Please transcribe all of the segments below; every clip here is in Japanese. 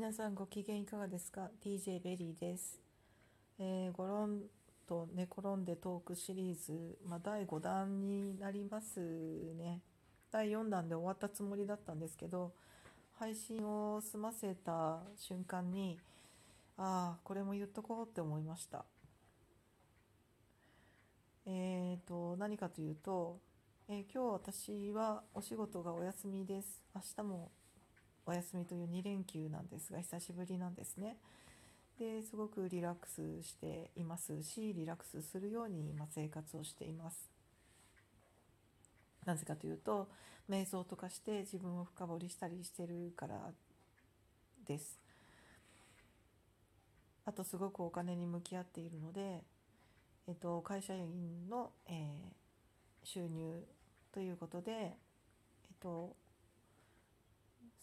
皆さんご機嫌いかがですか ?DJ ベリーです。えー、ゴロンと寝転んでトークシリーズ、まあ、第5弾になりますね。第4弾で終わったつもりだったんですけど、配信を済ませた瞬間に、ああ、これも言っとこうって思いました。えーと、何かというと、えー今日私はお仕事がお休みです。明日もお休みという2連休なんですが久しぶりなんですね。ですごくリラックスしていますしリラックスするように今生活をしています。なぜかというと瞑想とかして自分を深掘りしたりしてるからです。あとすごくお金に向き合っているので、えっと、会社員の、えー収入ということで、えっと、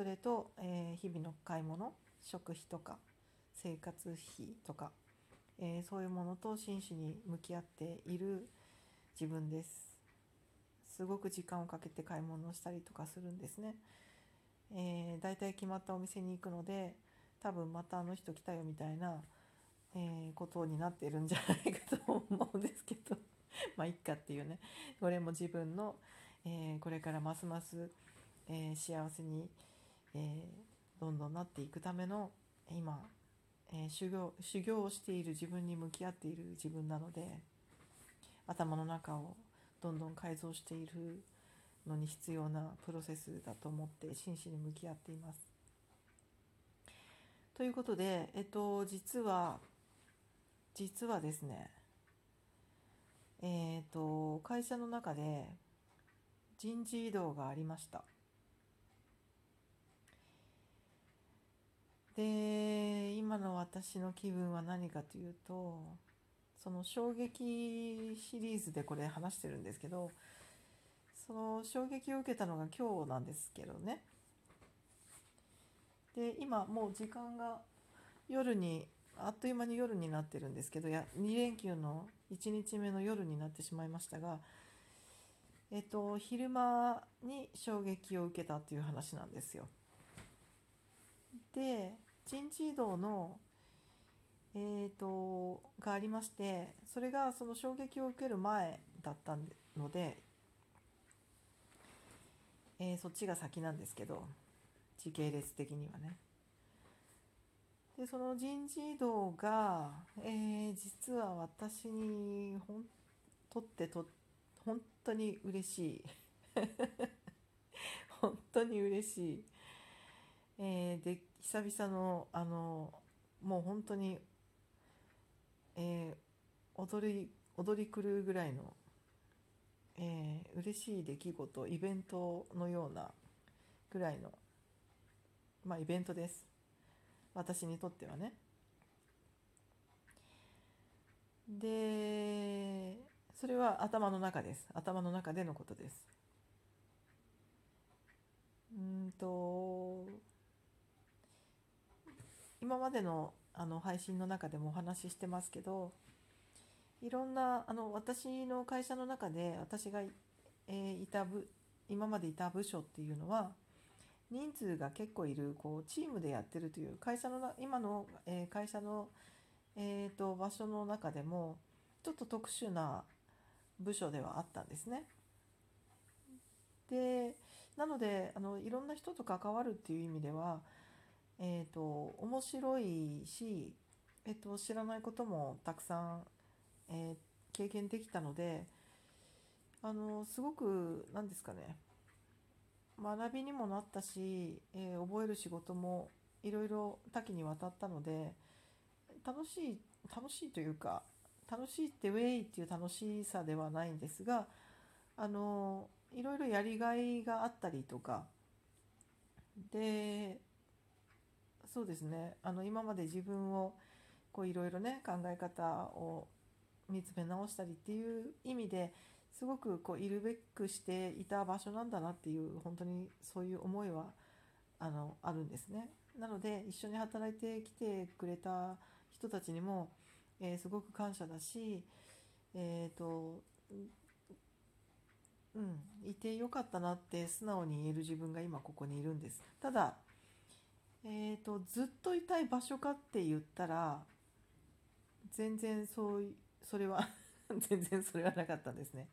それと、えー日々の買い物食費とか生活費とか、えーそういうものと真摯に向き合っている自分です。すごく時間をかけて買い物をしたりとかするんですね、えー、だいたい決まったお店に行くので多分またあの人来たよみたいな、えーことになってるんじゃないかと思うんですけど。まあいっかっていうね。これも自分の、えーこれからますます、えー幸せに、えーどんどんなっていくための今、えー修行修行をしている自分に向き合っている自分なので頭の中をどんどん改造しているのに必要なプロセスだと思って真摯に向き合っています。ということで、えっと、実は実はですねえっと会社の中で人事異動がありました。で今の私の気分は何かというとその衝撃シリーズでこれ話してるんですけどその衝撃を受けたのが今日なんですけどねで今もう時間が夜にあっという間に夜になってるんですけどや2連休の1日目の夜になってしまいましたがえっと昼間に衝撃を受けたっていう話なんですよ。で人事異動の、えー、とがありましてそれがその衝撃を受ける前だったので、えーそっちが先なんですけど時系列的にはね。でその人事異動が、えー実は私にほんとってと本当に嬉しい本当に嬉しい。えーで久々のあのもう本当に、えー踊り踊り狂うぐらいの、えー嬉しい出来事イベントのようなぐらいのまあイベントです。私にとってはね。でそれは頭の中です。頭の中でのことです。うんと今までのあの配信の中でもお話ししてますけどいろんなあの私の会社の中で私が、えーいた部今までいた部署っていうのは人数が結構いるこうチームでやってるという会社の今の、えー会社の、えー、と場所の中でもちょっと特殊な部署ではあったんですね。でなのであのいろんな人と関わるっていう意味では、えー、と面白いし、えー、と知らないこともたくさん、えー経験できたのであのすごく何ですかね学びにもなったし、えー覚える仕事もいろいろ多岐にわたったので楽しい楽しいというか楽しいってウェイっていう楽しさではないんですがあのいろいろやりがいがあったりとかでそうですねあの今まで自分をこういろいろね考え方を見つめ直したりっていう意味ですごくこういるべくしていた場所なんだなっていう本当にそういう思いはあのあるんですね。なので一緒に働いてきてくれた人たちにも、えーすごく感謝だし、えーとうん、いてよかったなって素直に言える自分が今ここにいるんです。ただ、えーと、ずっといたい場所かって言ったら全然そうそれは 全然それはなかったんですね。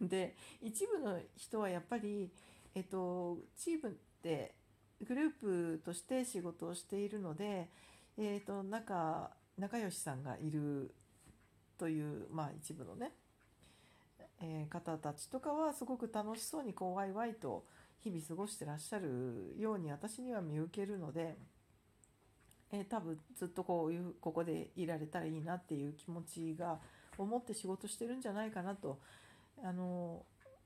で一部の人はやっぱり、えっと、チームでグループとして仕事をしているので、えっと、仲仲良しさんがいるという、まあ、一部のね、えー、方たちとかはすごく楽しそうにこうワイワイと日々過ごしてらっしゃるように私には見受けるので、えー、多分ずっとこういうここでいられたらいいなっていう気持ちが思って仕事してるんじゃないかなとあの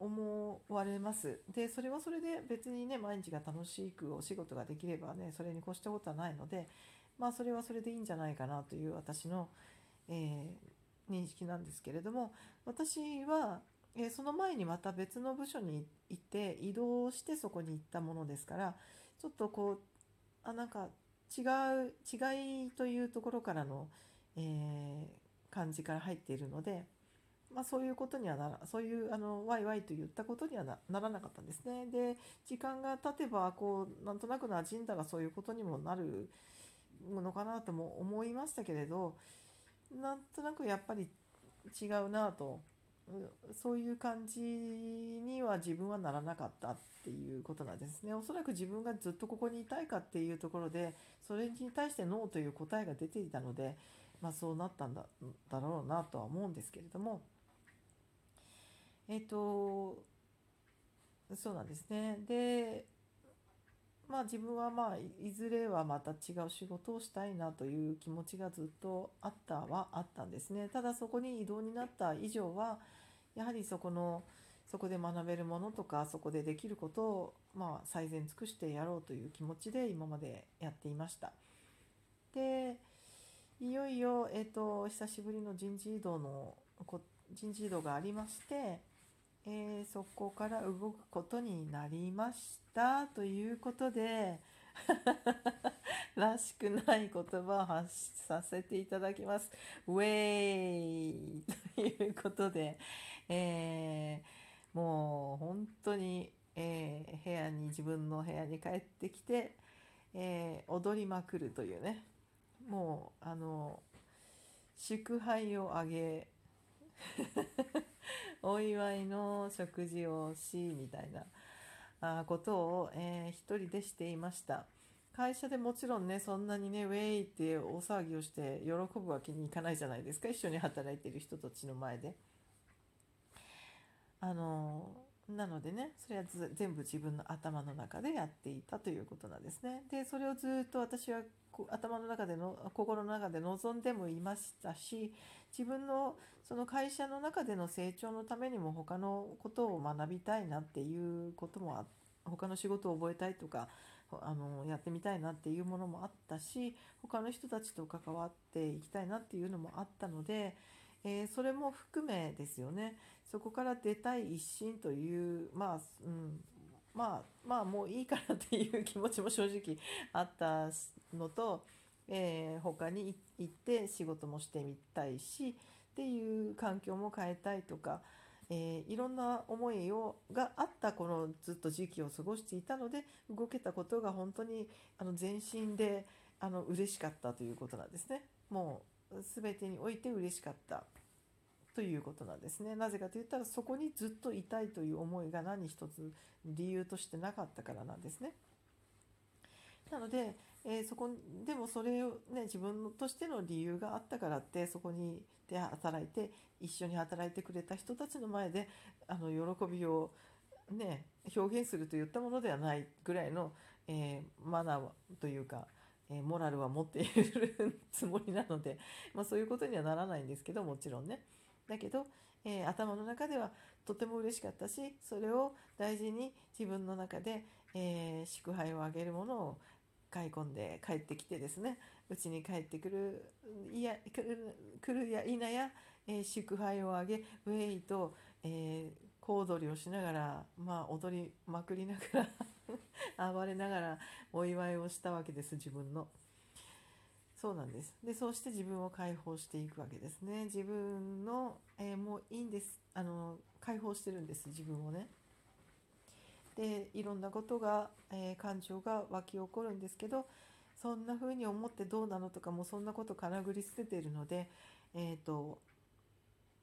思われます。でそれはそれで別にね毎日が楽しくお仕事ができればねそれに越したことはないのでまあそれはそれでいいんじゃないかなという私の、えー、認識なんですけれども私はえ、その前にまた別の部署に行って移動してそこに行ったものですからちょっとこうあなんか違う違いというところからの、えー、感じから入っているので、まあ、そういうことにはならそういうあのワイワイと言ったことにはならなかったんですね。で時間が経てばこうなんとなく馴染んだらそういうことにもなるのかなとも思いましたけれどなんとなくやっぱり違うなとそういう感じには自分はならなかったっていうことなんですね。おそらく自分がずっとここにいたいかっていうところでそれに対してノーという答えが出ていたので、まあ、そうなったんだだろうなとは思うんですけれどもえっ、とそうなんですね。でまあ自分はまあいずれはまた違う仕事をしたいなという気持ちがずっとあったはあったんですね。ただそこに異動になった以上はやはりそこのそこで学べるものとかそこでできることを、まあ、最善尽くしてやろうという気持ちで今までやっていました。でいよいよ、えーと、久しぶりの人事異動の人事異動がありまして、えー、そこから動くことになりましたということで らしくない言葉を発させていただきます。ウェイということで、えー、もう本当に、えー、部屋に自分の部屋に帰ってきて、えー、踊りまくるというねもうあの祝杯をあげ お祝いの食事をしみたいなことを、えー、一人でしていました会社でもちろんねそんなにねウェイって大騒ぎをして喜ぶわけにいかないじゃないですか一緒に働いてる人たちの前で。あのなのでねそれは全部自分の頭の中でやっていたということなんですね。でそれをずっと私は頭の中での心の中で望んでもいましたし自分のその会社の中での成長のためにも他のことを学びたいなっていうこともあ他の仕事を覚えたいとかあのやってみたいなっていうものもあったし他の人たちと関わっていきたいなっていうのもあったので、えー、それも含めですよねそこから出たい一心というまあ、うん、まあまあもういいかなっていう気持ちも正直あったのと、えー、他に行って仕事もしてみたいしっていう環境も変えたいとか、えー、いろんな思いをがあったこのずっと時期を過ごしていたので動けたことが本当にあの全身であの嬉しかったということなんですね。もう全てにおいて嬉しかったということなんですね。なぜかといったらそこにずっといたいという思いが何一つ理由としてなかったからなんですね。なので、えー、そこでもそれをね自分としての理由があったからってそこにで働いて一緒に働いてくれた人たちの前であの喜びをね表現するといったものではないぐらいの、えー、マナーというか、え、モラルは持っているつもりなので、まあ、そういうことにはならないんですけどもちろんね。だけど、えー、頭の中ではとても嬉しかったしそれを大事に自分の中で、えー、祝杯をあげるものを買い込んで帰ってきてですねうちに帰ってくるいや来るや否や、えー、祝杯をあげウェイと、えー、小踊りをしながら、まあ、踊りまくりながら 暴れながらお祝いをしたわけです自分の。そうなんです。でそうして自分を解放していくわけですね。自分の、えー、もういいんです。あの解放してるんです自分をね。でいろんなことが、えー、感情が湧き起こるんですけどそんな風に思ってどうなのとかもうそんなことかなぐり捨ててるので、えーと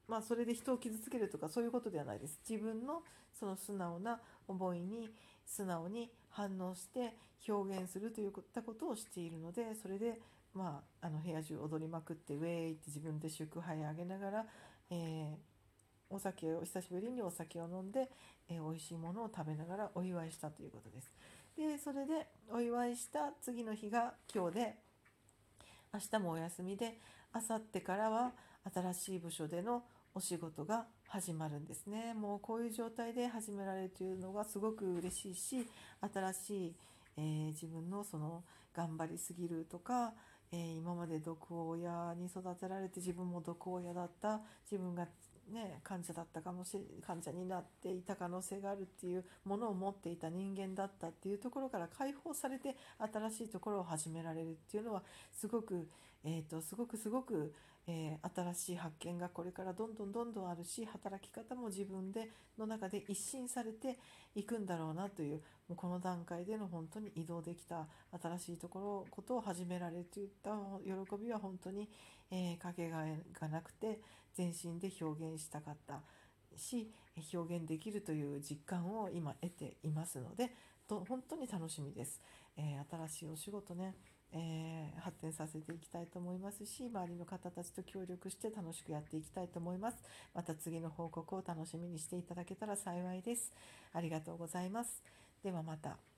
まあ、それで人を傷つけるとかそういうことではないです。自分のその素直な思いに素直に反応して表現するといったことをしているのでそれで、まあ、あの部屋中踊りまくってウェーイって自分で祝杯あげながら、えー、お酒を久しぶりにお酒を飲んで、えー、美味しいものを食べながらお祝いしたということです。でそれでお祝いした次の日が今日で明日もお休みであさってからは新しい部署でのお仕事が始まるんですね。もうこういう状態で始められるというのがすごく嬉しいし新しい、えー、自分のその頑張りすぎるとか、えー、今まで毒親に育てられて自分も毒親だった自分がね、患者だったかもしれ患者になっていた可能性があるっていうものを持っていた人間だったっていうところから解放されて新しいところを始められるっていうのはすごく、えーと、すごくすごく、えー、新しい発見がこれからどんどんどんどんあるし働き方も自分での中で一新されていくんだろうなというもうこの段階での本当に移動できた新しいところことを始められるといった喜びは本当に、えー、かけがえがなくて全身で表現したかった。し表現できるという実感を今得ていますのでと本当に楽しみです、えー、新しいお仕事ね。えー、発展させていきたいと思いますし周りの方たちと協力して楽しくやっていきたいと思います。また次の報告を楽しみにしていただけたら幸いです。ありがとうございます。ではまた。